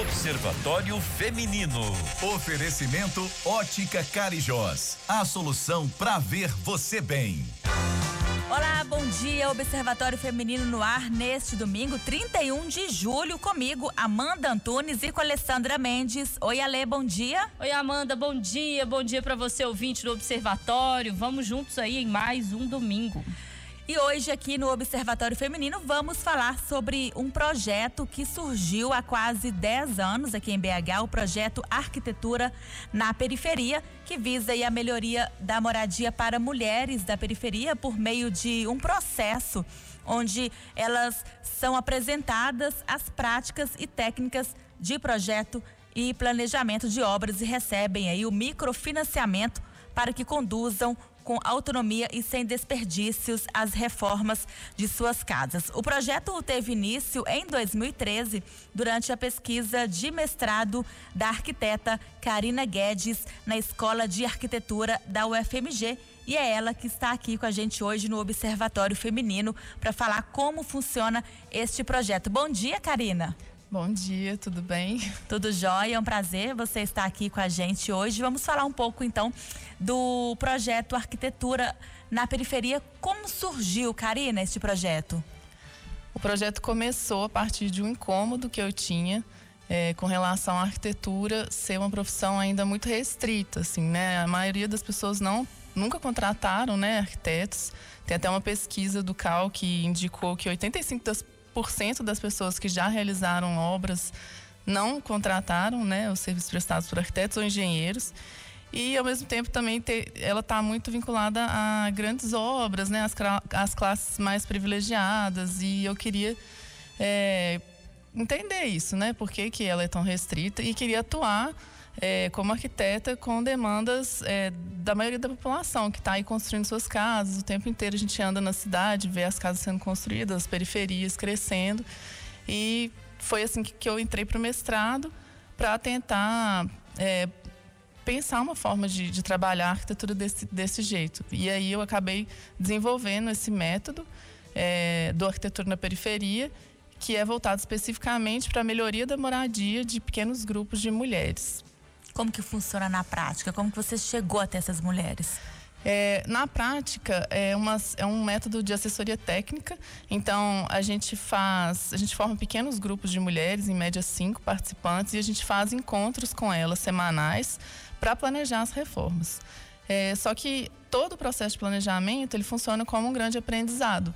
Observatório Feminino. Oferecimento Ótica Carijós. A solução para ver você bem. Olá, bom dia. Observatório Feminino no ar neste domingo, 31 de julho, comigo, Amanda Antunes e com Alessandra Mendes. Oi, Ale, bom dia. Oi, Amanda, bom dia. Bom dia para você, ouvinte do Observatório. Vamos juntos aí em mais um domingo. E hoje aqui no Observatório Feminino vamos falar sobre um projeto que surgiu há quase 10 anos aqui em BH, o projeto Arquitetura na Periferia, que visa a melhoria da moradia para mulheres da periferia por meio de um processo onde elas são apresentadas as práticas e técnicas de projeto e planejamento de obras e recebem aí o microfinanciamento para que conduzam com autonomia e sem desperdícios as reformas de suas casas. O projeto teve início em 2013 durante a pesquisa de mestrado da arquiteta Karina Guedes na Escola de Arquitetura da UFMG e é ela que está aqui com a gente hoje no Observatório Feminino para falar como funciona este projeto. Bom dia, Karina. Bom dia, tudo bem? Tudo jóia, é um prazer você estar aqui com a gente hoje. Vamos falar um pouco então do projeto Arquitetura na Periferia. Como surgiu, Karina, este projeto? O projeto começou a partir de um incômodo que eu tinha é, com relação à arquitetura ser uma profissão ainda muito restrita, assim, né? A maioria das pessoas não nunca contrataram, né, arquitetos. Tem até uma pesquisa do CAL que indicou que 85 das 10% das pessoas que já realizaram obras não contrataram né, os serviços prestados por arquitetos ou engenheiros. E, ao mesmo tempo, também ela está muito vinculada a grandes obras, né, as, as classes mais privilegiadas. E eu queria é, entender isso, né? Por que, que ela é tão restrita e queria atuar é, como arquiteta com demandas é, da maioria da população que está aí construindo suas casas. O tempo inteiro a gente anda na cidade, vê as casas sendo construídas, as periferias crescendo. E foi assim que, que eu entrei para o mestrado para tentar é, pensar uma forma de, de, trabalhar a arquitetura desse, desse jeito. E aí eu acabei desenvolvendo esse método é, do arquitetura na periferia que é voltado especificamente para a melhoria da moradia de pequenos grupos de mulheres. Como que funciona na prática? Como que você chegou até essas mulheres? É, na prática, é, uma, é um método de assessoria técnica. Então, a gente faz, a gente forma pequenos grupos de mulheres, em média cinco participantes, e a gente faz encontros com elas semanais para planejar as reformas. É, só que todo o processo de planejamento ele funciona como um grande aprendizado.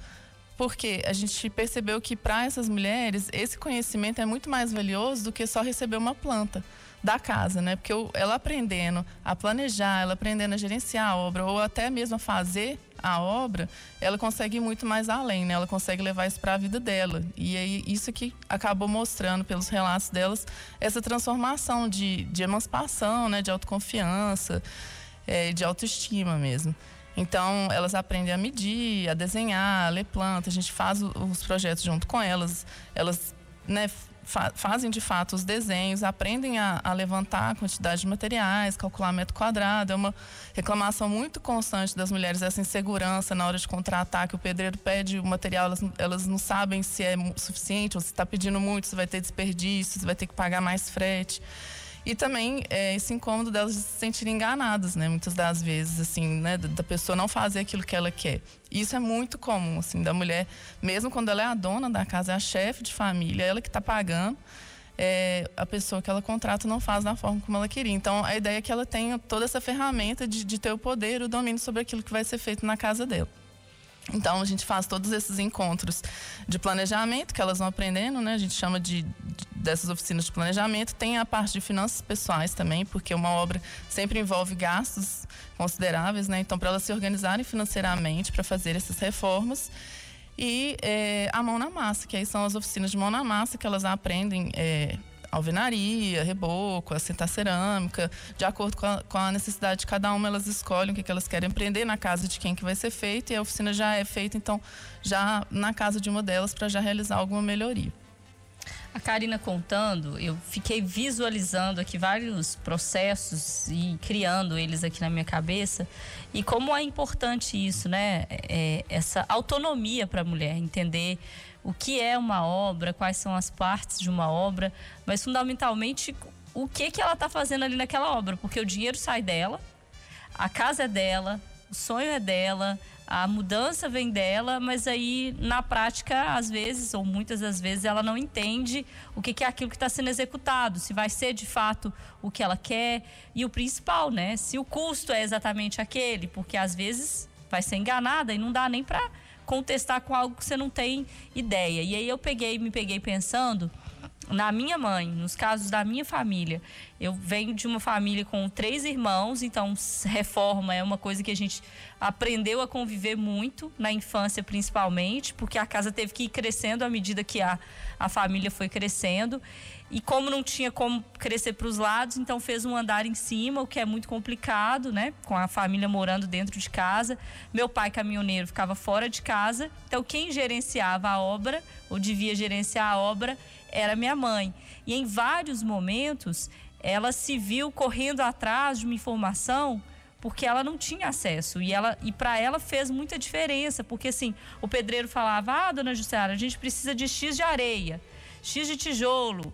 Porque a gente percebeu que para essas mulheres esse conhecimento é muito mais valioso do que só receber uma planta da casa, né? Porque ela aprendendo a planejar, ela aprendendo a gerenciar a obra ou até mesmo a fazer a obra, ela consegue ir muito mais além, né? Ela consegue levar isso para a vida dela. E aí isso que acabou mostrando pelos relatos delas essa transformação de, de emancipação, né? De autoconfiança, é, de autoestima mesmo. Então, elas aprendem a medir, a desenhar, a ler planta, a gente faz os projetos junto com elas, elas né, fa fazem de fato os desenhos, aprendem a, a, levantar a quantidade de materiais, calcular metro quadrado. É uma reclamação muito constante das mulheres, essa insegurança na hora de contratar, que o pedreiro pede o material, elas, elas não sabem se é suficiente ou se está pedindo muito, se vai ter desperdício, se vai ter que pagar mais frete. E também é, esse incômodo delas de se sentirem enganadas, né? Muitas das vezes, assim, né? Da pessoa não fazer aquilo que ela quer. Isso é muito comum, assim, da mulher, mesmo quando ela é a dona da casa, é a chefe de família, ela que está pagando, é, a pessoa que ela contrata não faz da forma como ela queria. Então, a ideia é que ela tenha toda essa ferramenta de, de ter o poder, o domínio sobre aquilo que vai ser feito na casa dela. Então a gente faz todos esses encontros de planejamento que elas vão aprendendo, né? A gente chama de, de, dessas oficinas de planejamento. Tem a parte de finanças pessoais também, porque uma obra sempre envolve gastos consideráveis, né? Então para elas se organizarem financeiramente para fazer essas reformas e é, a mão na massa, que aí são as oficinas de mão na massa que elas aprendem é, alvenaria, reboco, assentar cerâmica, de acordo com a, com a, necessidade de cada uma, elas escolhem o que, que elas querem aprender na casa de quem que vai ser feito e a oficina já é feita, então, já na casa de uma delas para já realizar alguma melhoria. A Karina contando, eu fiquei visualizando aqui vários processos e criando eles aqui na minha cabeça. E como é importante isso, né? É, essa autonomia para a mulher, entender o que é uma obra, quais são as partes de uma obra, mas fundamentalmente o que que ela está fazendo ali naquela obra, porque o dinheiro sai dela, a casa é dela, o sonho é dela, a mudança vem dela, mas aí na prática, às vezes, ou muitas das vezes, ela não entende o que, que é aquilo que está sendo executado, se vai ser de fato o que ela quer. E o principal, né? Se o custo é exatamente aquele, porque às vezes vai ser enganada e não dá nem para contestar com algo que você não tem ideia. E aí eu peguei, me peguei pensando na minha mãe, nos casos da minha família. Eu venho de uma família com três irmãos, então reforma é uma coisa que a gente aprendeu a conviver muito, na infância principalmente, porque a casa teve que ir crescendo à medida que a, a família foi crescendo. E como não tinha como crescer para os lados, então fez um andar em cima, o que é muito complicado, né? Com a família morando dentro de casa. Meu pai, caminhoneiro, ficava fora de casa. Então, quem gerenciava a obra, ou devia gerenciar a obra, era minha mãe. E em vários momentos, ela se viu correndo atrás de uma informação porque ela não tinha acesso e ela e para ela fez muita diferença porque assim o pedreiro falava ah dona Jussiara a gente precisa de x de areia x de tijolo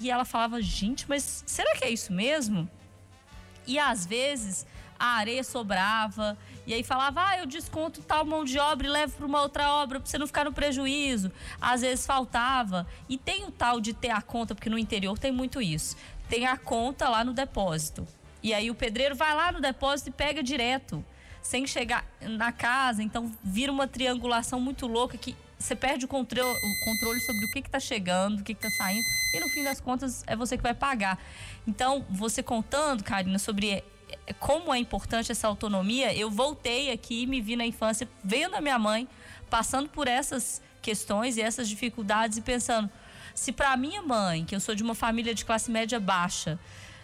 e ela falava gente mas será que é isso mesmo e às vezes a areia sobrava, e aí falava, ah, eu desconto tal mão de obra e levo para uma outra obra para você não ficar no prejuízo. Às vezes faltava. E tem o tal de ter a conta, porque no interior tem muito isso. Tem a conta lá no depósito. E aí o pedreiro vai lá no depósito e pega direto, sem chegar na casa. Então vira uma triangulação muito louca que você perde o controle, o controle sobre o que está chegando, o que está saindo, e no fim das contas é você que vai pagar. Então, você contando, Karina, sobre como é importante essa autonomia, eu voltei aqui e me vi na infância vendo a minha mãe passando por essas questões e essas dificuldades e pensando, se para minha mãe, que eu sou de uma família de classe média baixa,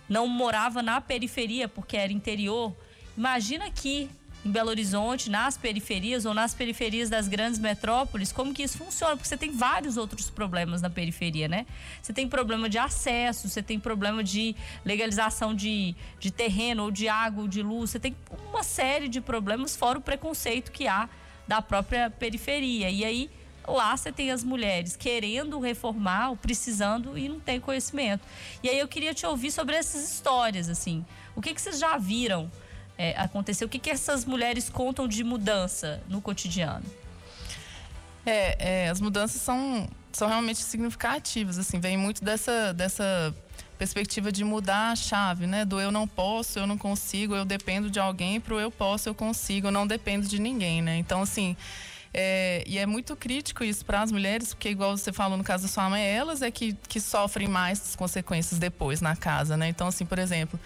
não morava na periferia porque era interior, imagina aqui em Belo Horizonte, nas periferias ou nas periferias das grandes metrópoles, como que isso funciona? Porque você tem vários outros problemas na periferia, né? Você tem problema de acesso, você tem problema de legalização de, de terreno, ou de água, ou de luz, você tem uma série de problemas, fora o preconceito que há da própria periferia. E aí, lá você tem as mulheres querendo reformar, ou precisando e não tem conhecimento. E aí eu queria te ouvir sobre essas histórias, assim. O que, que vocês já viram? É? O que, que essas mulheres contam de mudança no cotidiano? É, é, as mudanças são, são realmente significativas, assim, vem muito dessa, dessa perspectiva de mudar a chave, né? Do eu não posso, eu não consigo, eu dependo de alguém, pro eu posso, eu consigo, eu não dependo de ninguém, né? Então, assim, é, e é muito crítico isso para as mulheres, porque igual você falou no caso da sua mãe, elas é que, que sofrem mais as consequências depois na casa, né? Então, assim, por exemplo,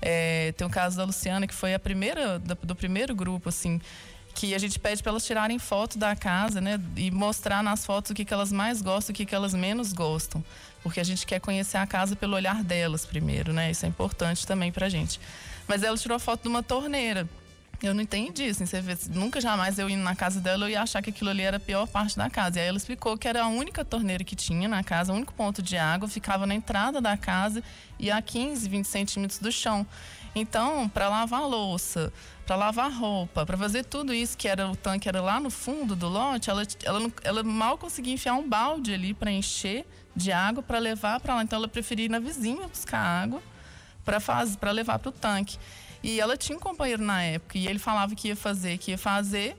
é, tem o caso da Luciana, que foi a primeira, do, primeiro grupo, assim, que a gente pede para elas tirarem foto da casa, né? E mostrar nas fotos o que, que elas mais gostam e o que, que elas menos gostam. Porque a gente quer conhecer a casa pelo olhar delas primeiro, né? Isso é importante também pra gente. Mas ela tirou foto de uma torneira. Eu não entendi, assim, você vê, nunca jamais eu indo na casa dela eu ia achar que aquilo ali era a pior parte da casa. E aí ela explicou que era a única torneira que tinha na casa, o único ponto de água, ficava na entrada da casa e a 15, 20 centímetros do chão. Então, para lavar louça, para lavar roupa, para fazer tudo isso que era o tanque era lá no fundo do lote, ela, ela, ela mal conseguia enfiar um balde ali para encher de água para levar para lá. Então, ela preferia ir na vizinha buscar água para levar para o tanque. E ela tinha um companheiro na época e ele falava que ia fazer, que ia fazer,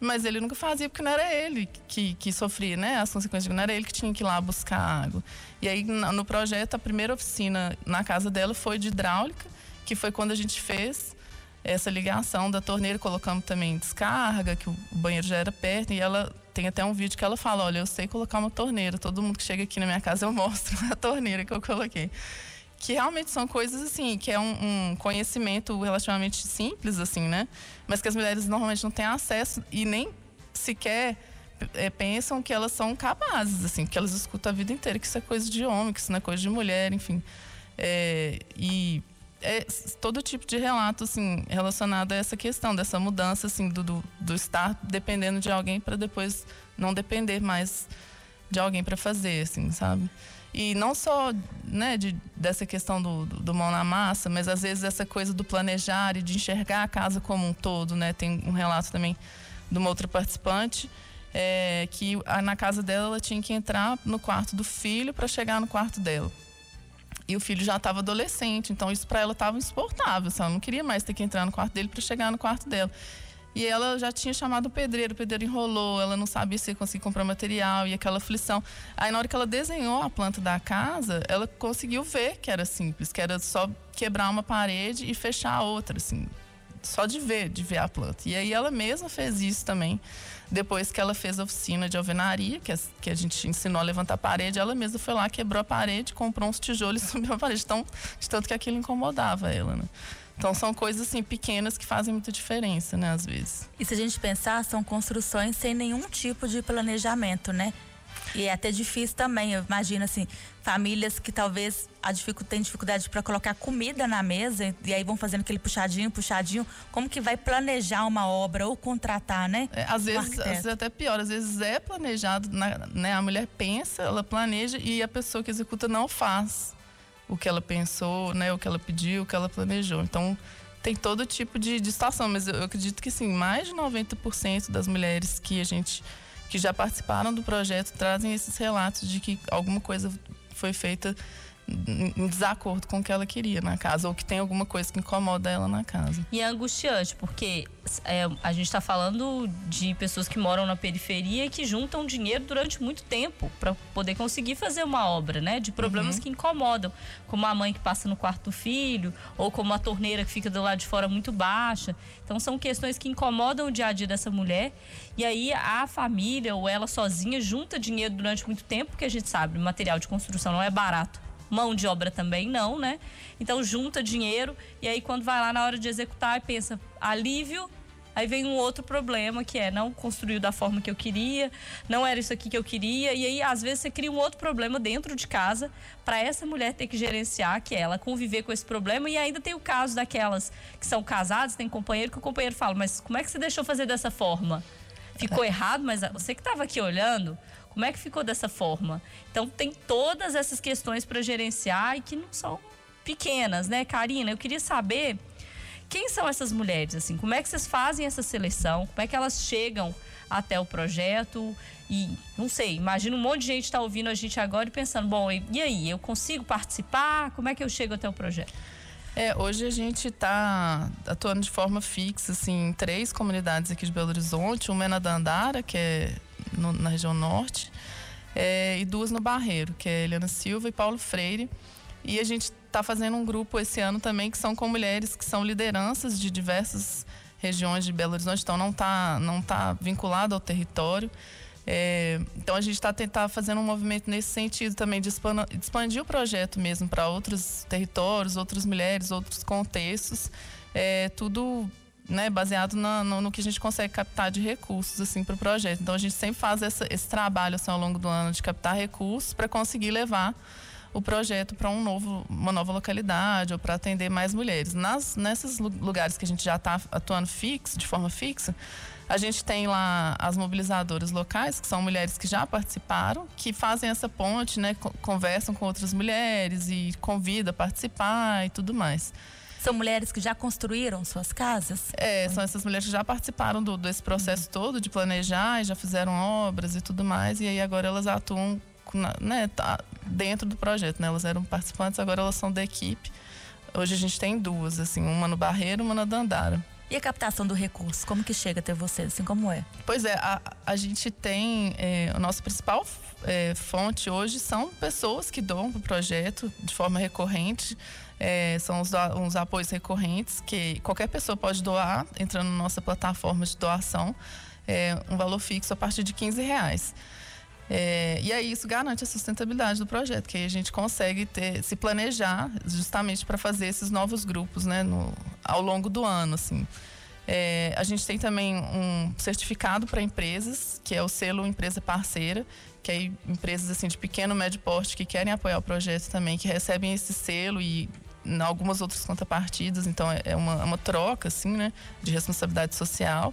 mas ele nunca fazia porque não era ele que, que sofria, né? As consequências, não era ele que tinha que ir lá buscar água. E aí, no projeto, a primeira oficina na casa dela foi de hidráulica, que foi quando a gente fez essa ligação da torneira, colocamos também descarga, que o banheiro já era perto, e ela tem até um vídeo que ela fala, olha, eu sei colocar uma torneira, todo mundo que chega aqui na minha casa eu mostro a torneira que eu coloquei que realmente são coisas assim, que é um, um, conhecimento relativamente simples, assim, né? Mas que as mulheres normalmente não têm acesso e nem sequer é, pensam que elas são capazes, assim, que elas escutam a vida inteira que isso é coisa de homem, que isso não é coisa de mulher, enfim. É, e é todo tipo de relato, assim, relacionado a essa questão, dessa mudança, assim, do, do, do estar dependendo de alguém para depois não depender mais de alguém para fazer, assim, sabe? E não só né, de, dessa questão do, do, do, mão na massa, mas às vezes essa coisa do planejar e de enxergar a casa como um todo. Né? Tem um relato também de uma outra participante é, que na casa dela ela tinha que entrar no quarto do filho para chegar no quarto dela. E o filho já estava adolescente, então isso para ela estava insuportável. Assim, ela não queria mais ter que entrar no quarto dele para chegar no quarto dela. E ela já tinha chamado o pedreiro, o pedreiro enrolou, ela não sabia se ia conseguir comprar material e aquela aflição. Aí na hora que ela desenhou a planta da casa, ela conseguiu ver que era simples, que era só quebrar uma parede e fechar a outra, assim, só de ver, de ver a planta. E aí ela mesma fez isso também. Depois que ela fez a oficina de alvenaria, que a, que a gente ensinou a levantar a parede, ela mesma foi lá, quebrou a parede, comprou uns tijolos e subiu a parede. Então, de tanto que aquilo incomodava ela, né? Então são coisas assim pequenas que fazem muita diferença, né, às vezes. E se a gente pensar, são construções sem nenhum tipo de planejamento, né? E é até difícil também, eu imagino assim, famílias que talvez a dificuldade, têm dificuldade para colocar comida na mesa e aí vão fazendo aquele puxadinho, puxadinho, como que vai planejar uma obra ou contratar, né? É, às, vezes, às vezes até pior, às vezes é planejado, né? A mulher pensa, ela planeja e a pessoa que executa não faz o que ela pensou, né? O que ela pediu, o que ela planejou. Então tem todo tipo de, de situação, mas eu acredito que sim, mais de 90% das mulheres que a gente que já participaram do projeto trazem esses relatos de que alguma coisa foi feita em desacordo com o que ela queria na casa, ou que tem alguma coisa que incomoda ela na casa. E é angustiante, porque é, a gente está falando de pessoas que moram na periferia e que juntam dinheiro durante muito tempo para poder conseguir fazer uma obra, né? De problemas uhum. que incomodam, como a mãe que passa no quarto do filho, ou como a torneira que fica do lado de fora muito baixa. Então são questões que incomodam o dia a dia dessa mulher. E aí a família ou ela sozinha junta dinheiro durante muito tempo, porque a gente sabe, material de construção não é barato mão de obra também não, né? Então junta dinheiro e aí quando vai lá na hora de executar pensa alívio, aí vem um outro problema que é não construiu da forma que eu queria, não era isso aqui que eu queria e aí às vezes você cria um outro problema dentro de casa para essa mulher ter que gerenciar, que é ela conviver com esse problema e ainda tem o caso daquelas que são casadas, tem companheiro que o companheiro fala, mas como é que você deixou fazer dessa forma? Ficou errado, mas você que estava aqui olhando, como é que ficou dessa forma? Então tem todas essas questões para gerenciar e que não são pequenas, né, Karina? Eu queria saber quem são essas mulheres, assim, como é que vocês fazem essa seleção? Como é que elas chegam até o projeto? E não sei, imagina um monte de gente está ouvindo a gente agora e pensando, bom, e aí, eu consigo participar? Como é que eu chego até o projeto? É, hoje a gente está atuando de forma fixa, assim, em três comunidades aqui de Belo Horizonte. Uma é na Dandara, que é no, na região norte, é, e duas no Barreiro, que é Helena Silva e Paulo Freire. E a gente está fazendo um grupo esse ano também que são com mulheres que são lideranças de diversas regiões de Belo Horizonte, então não está não tá vinculado ao território. É, então a gente está tentando fazer um movimento nesse sentido também de expandir o projeto mesmo para outros territórios, outras mulheres, outros contextos, é, tudo né, baseado no, no, no, que a gente consegue captar de recursos assim para o projeto. Então a gente sempre faz essa, esse trabalho assim, ao longo do ano de captar recursos para conseguir levar o projeto para um novo, uma nova localidade ou para atender mais mulheres. Nas, nesses lugares que a gente já está atuando fixo, de forma fixa, a gente tem lá as mobilizadoras locais, que são mulheres que já participaram, que fazem essa ponte, né, conversam com outras mulheres e convida a participar e tudo mais. São mulheres que já construíram suas casas? É, são essas mulheres que já participaram do, desse processo todo de planejar e já fizeram obras e tudo mais. E aí agora elas atuam né, tá dentro do projeto. Né? Elas eram participantes, agora elas são da equipe. Hoje a gente tem duas, assim, uma no Barreiro uma na Dandara. E a captação do recurso, como que chega até vocês, assim como é? Pois é, a, a gente tem, é, o nosso principal é, fonte hoje são pessoas que doam para o projeto de forma recorrente. É, são uns apoios recorrentes que qualquer pessoa pode doar, entrando na nossa plataforma de doação, é, um valor fixo a partir de 15 reais. É, e aí isso garante a sustentabilidade do projeto, que aí a gente consegue ter, se planejar justamente para fazer esses novos grupos né, no, ao longo do ano. Assim. É, a gente tem também um certificado para empresas, que é o selo Empresa Parceira, que aí empresas assim de pequeno médio porte que querem apoiar o projeto também, que recebem esse selo e algumas outras contrapartidas, então é, é uma, é uma troca assim, né, de responsabilidade social.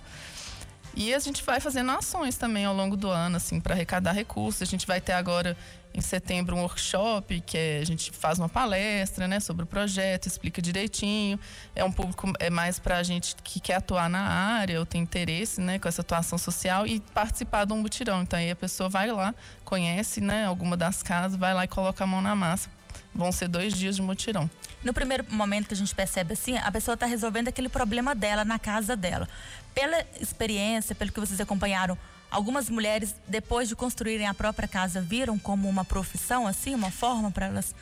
E a gente vai fazendo ações também ao longo do ano, assim, para arrecadar recursos. A gente vai ter agora em setembro um workshop que é, a gente faz uma palestra, né, sobre o projeto, explica direitinho. É um público é mais para a gente que quer atuar na área ou tem interesse, né, com essa atuação social e participar de um mutirão. Então aí a pessoa vai lá, conhece, né, alguma das casas, vai lá e coloca a mão na massa. Vão ser dois dias de mutirão. No primeiro momento que a gente percebe assim, a pessoa está resolvendo aquele problema dela na casa dela. Pela experiência, pelo que vocês acompanharam, algumas mulheres, depois de construírem a própria casa, viram como uma profissão, assim, uma forma para elas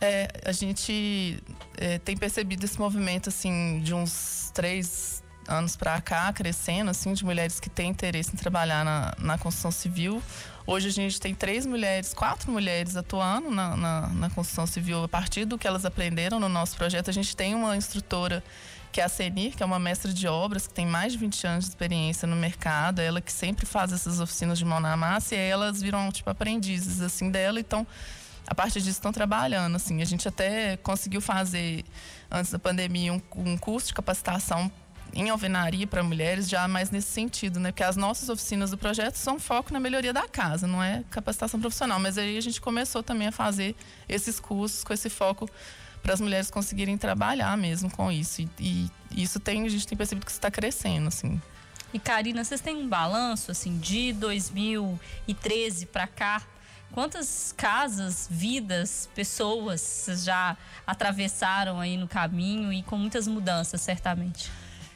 é, a gente é, tem percebido esse movimento assim de uns três anos para cá crescendo assim de mulheres que têm interesse em trabalhar na, na construção civil Hoje a gente tem três mulheres, quatro mulheres atuando na, na, na construção civil a partir do que elas aprenderam no nosso projeto. A gente tem uma instrutora que é a Senir, que é uma mestra de obras, que tem mais de 20 anos de experiência no mercado, ela que sempre faz essas oficinas de mão na massa, e elas viram, tipo, aprendizes, assim, dela, então, a partir disso, estão trabalhando, assim. A gente até conseguiu fazer, antes da pandemia, um, um curso de capacitação em alvenaria para mulheres já mais nesse sentido, né? Porque as nossas oficinas do projeto são foco na melhoria da casa, não é capacitação profissional. Mas aí a gente começou também a fazer esses cursos com esse foco para as mulheres conseguirem trabalhar mesmo com isso. E, e isso tem, a gente tem percebido que está crescendo, assim. E Karina, vocês têm um balanço assim de 2013 para cá? Quantas casas, vidas, pessoas vocês já atravessaram aí no caminho e com muitas mudanças, certamente?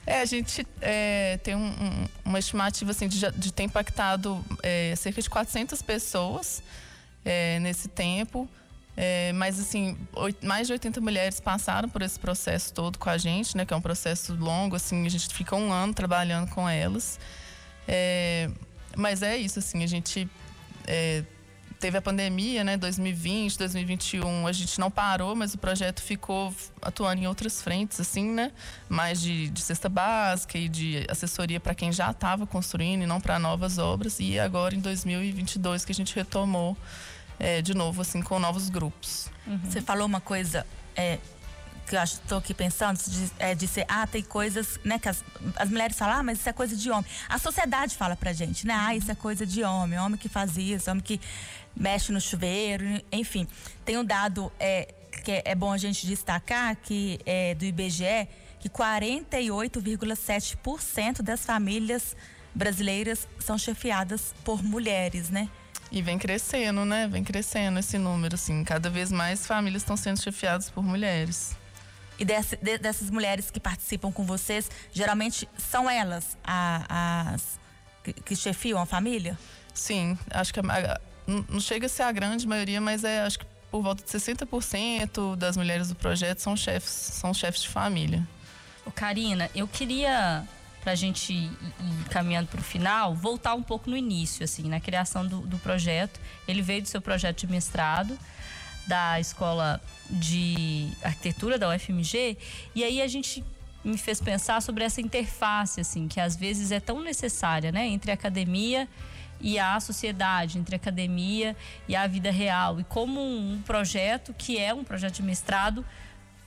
É, a gente é, tem um, um, uma estimativa assim, de, de ter impactado é, cerca de 400 pessoas é, nesse tempo. É, mas assim, oito, mais de 80 mulheres passaram por esse processo todo com a gente, né? Que é um processo longo, assim, a gente fica um ano trabalhando com elas. É, mas é isso, assim, a gente é, teve a pandemia, né, 2020, 2021, a gente não parou, mas o projeto ficou atuando em outras frentes, assim, né, mais de, de cesta básica e de assessoria para quem já estava construindo e não para novas obras. E agora em 2022 que a gente retomou é, de novo, assim, com novos grupos. Uhum. Você falou uma coisa é, que eu estou aqui pensando, de, é, de ser, ah, tem coisas, né, que as, as mulheres falam, ah, mas isso é coisa de homem. A sociedade fala pra gente, né, ah, isso é coisa de homem, homem que faz isso, homem que mexe no chuveiro, enfim. Tem um dado é, que é bom a gente destacar, que é do IBGE, que 48,7% das famílias brasileiras são chefiadas por mulheres, né? E vem crescendo, né? Vem crescendo esse número, assim. Cada vez mais famílias estão sendo chefiadas por mulheres. E desse, de, dessas mulheres que participam com vocês, geralmente são elas a, as que, que chefiam a família? Sim, acho que a, não chega a ser a grande maioria, mas é acho que por volta de 60% das mulheres do projeto são chefes, são chefes de família. Ô Karina, eu queria para a gente ir caminhando para o final, voltar um pouco no início, assim, na criação do, do projeto. Ele veio do seu projeto de mestrado da Escola de Arquitetura da UFMG, e aí a gente me fez pensar sobre essa interface, assim, que às vezes é tão necessária, né, entre a academia e a sociedade, entre a academia e a vida real. E como um projeto que é um projeto de mestrado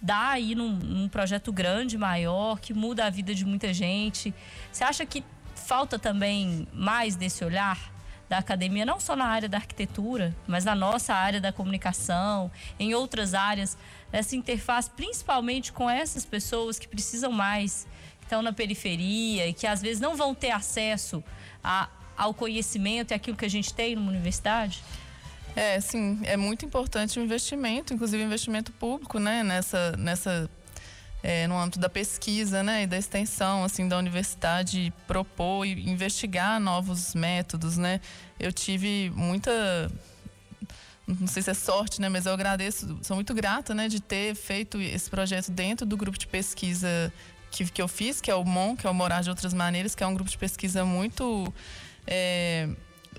dá aí num, num projeto grande, maior, que muda a vida de muita gente. Você acha que falta também mais desse olhar da academia, não só na área da arquitetura, mas na nossa área da comunicação, em outras áreas, essa interface, principalmente com essas pessoas que precisam mais, que estão na periferia e que às vezes não vão ter acesso a, ao conhecimento e aquilo que a gente tem numa universidade? É, sim, é muito importante o investimento, inclusive o investimento público, né, nessa, nessa é, no âmbito da pesquisa, né, e da extensão, assim, da universidade propor e investigar novos métodos, né. Eu tive muita não sei se é sorte, né, mas eu agradeço, sou muito grata, né, de ter feito esse projeto dentro do grupo de pesquisa que, que eu fiz, que é o MON, que é o Morar de Outras Maneiras, que é um grupo de pesquisa muito é,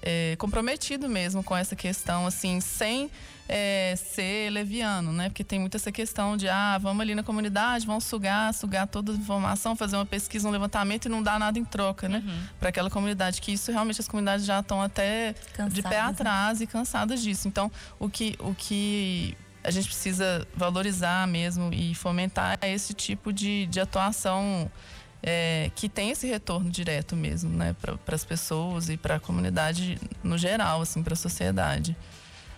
é, comprometido mesmo com essa questão, assim, sem é, ser leviano, né? Porque tem muito essa questão de, ah, vamos ali na comunidade, vamos sugar, sugar toda a informação, fazer uma pesquisa, um levantamento e não dar nada em troca, né? Uhum. Para aquela comunidade, que isso realmente as comunidades já estão até cansadas, de pé né? atrás né? e cansadas disso. Então, o que, o que a gente precisa valorizar mesmo e fomentar é esse tipo de, de atuação é, que tem esse retorno direto mesmo, né, para as pessoas e para a comunidade no geral, assim, para a sociedade.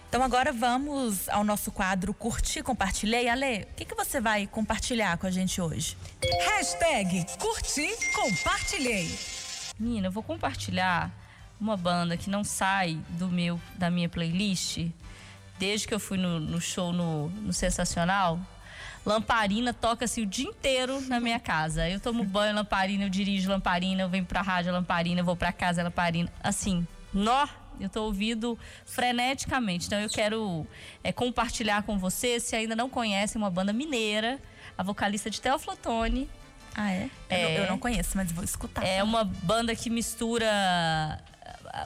Então agora vamos ao nosso quadro Curti, Compartilhei. Ale, o que, que você vai compartilhar com a gente hoje? Hashtag Curti, Compartilhei. Nina, eu vou compartilhar uma banda que não sai do meu da minha playlist desde que eu fui no, no show no, no Sensacional. Lamparina toca-se o dia inteiro na minha casa. Eu tomo banho lamparina, eu dirijo lamparina, eu venho pra rádio lamparina, eu vou pra casa lamparina. Assim, nó, eu tô ouvindo freneticamente. Então eu quero é, compartilhar com você, se ainda não conhece, uma banda mineira, a vocalista de Teoflotone. Ah, é? é eu, não, eu não conheço, mas vou escutar. É uma banda que mistura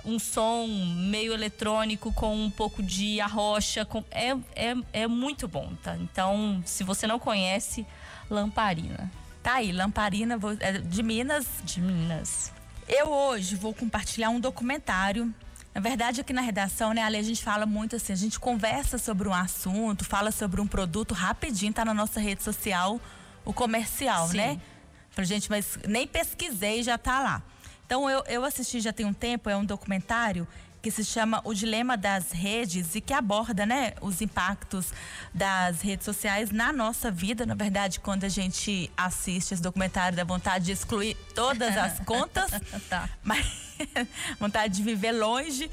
um som meio eletrônico com um pouco de arrocha. Com, é, é, é muito bom, tá? Então, se você não conhece, Lamparina. Tá aí, Lamparina é de Minas. De Minas. Eu hoje vou compartilhar um documentário. Na verdade, aqui na redação, né, Ali, a gente fala muito assim, a gente conversa sobre um assunto, fala sobre um produto rapidinho, tá na nossa rede social, o comercial, Sim. né? Pra gente, mas nem pesquisei, já tá lá. Então eu, eu assisti já tem um tempo, é um documentário que se chama O Dilema das Redes e que aborda, né, os impactos das redes sociais na nossa vida. Na verdade, quando a gente assiste esse documentário, dá vontade de excluir todas as contas, tá. mas vontade de viver longe.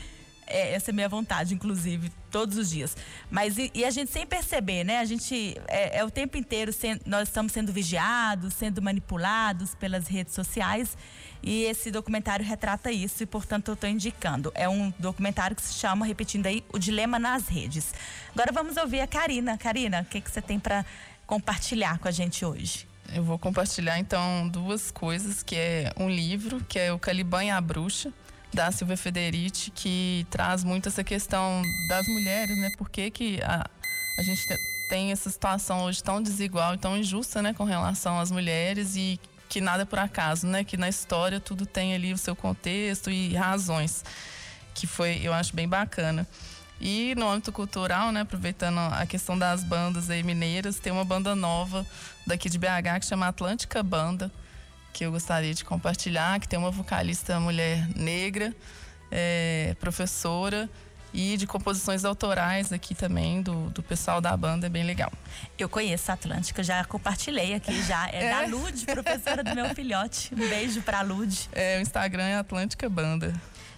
É, essa é a minha vontade, inclusive, todos os dias. Mas e, e a gente sem perceber, né? A gente é, é o tempo inteiro sendo, nós estamos sendo vigiados, sendo manipulados pelas redes sociais. E esse documentário retrata isso e, portanto, eu estou indicando. É um documentário que se chama, repetindo aí, O Dilema nas Redes. Agora vamos ouvir a Karina. Karina, o que, que você tem para compartilhar com a gente hoje? Eu vou compartilhar então duas coisas, que é um livro, que é o Caliban e a Bruxa, da Silvia Federici, que traz muito essa questão das mulheres, né? Por que, que a, a gente tem essa situação hoje tão desigual e tão injusta, né, com relação às mulheres e que nada é por acaso, né? Que na história tudo tem ali o seu contexto e razões, que foi, eu acho, bem bacana. E no âmbito cultural, né, aproveitando a questão das bandas aí mineiras, tem uma banda nova daqui de BH que chama Atlântica Banda, que eu gostaria de compartilhar, que tem uma vocalista mulher negra, é, professora e de composições autorais aqui também do, do pessoal da banda, é bem legal. Eu conheço a Atlântica, já compartilhei aqui já. É, é. da Lud, professora do meu filhote. Um beijo pra Lud. É, o Instagram é Atlântica Banda.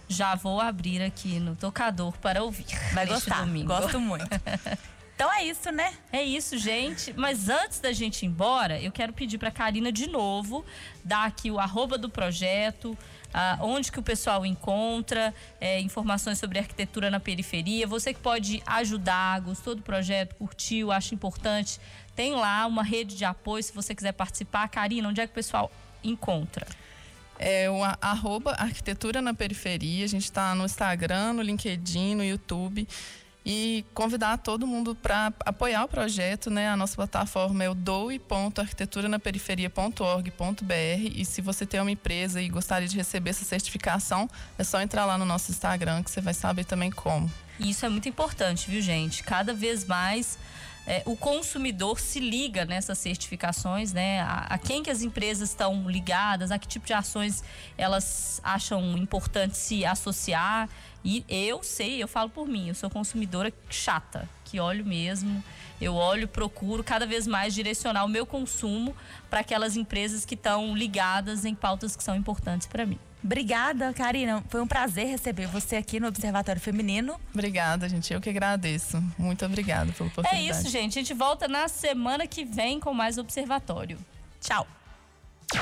Já vou abrir aqui no tocador para ouvir. Vai gostar, domingo. gosto muito. Então é isso, né? É isso, gente. Mas antes da gente ir embora, eu quero pedir para Karina de novo dar aqui o arroba do projeto, onde que o pessoal encontra é, informações sobre arquitetura na periferia. Você que pode ajudar, gostou do projeto, curtiu, acha importante, tem lá uma rede de apoio se você quiser participar. Karina, onde é que o pessoal encontra? É o arroba arquitetura na periferia. A gente está no Instagram, no LinkedIn, no YouTube e convidar todo mundo para apoiar o projeto, né? A nossa plataforma é o doe.arquiteturanaperiferia.org.br e se você tem uma empresa e gostaria de receber essa certificação, é só entrar lá no nosso Instagram que você vai saber também como. Isso é muito importante, viu, gente? Cada vez mais é, o consumidor se liga nessas certificações, né? A, a, quem que as empresas estão ligadas, a que tipo de ações elas acham importante se associar. E eu sei, eu falo por mim, eu sou consumidora chata, que olho mesmo, eu olho, procuro cada vez mais direcionar o meu consumo para aquelas empresas que estão ligadas em pautas que são importantes para mim. Obrigada, Karina. Foi um prazer receber você aqui no Observatório Feminino. Obrigada, gente. Eu que agradeço. Muito obrigada pela oportunidade. É isso, gente. A gente volta na semana que vem com mais Observatório. Tchau.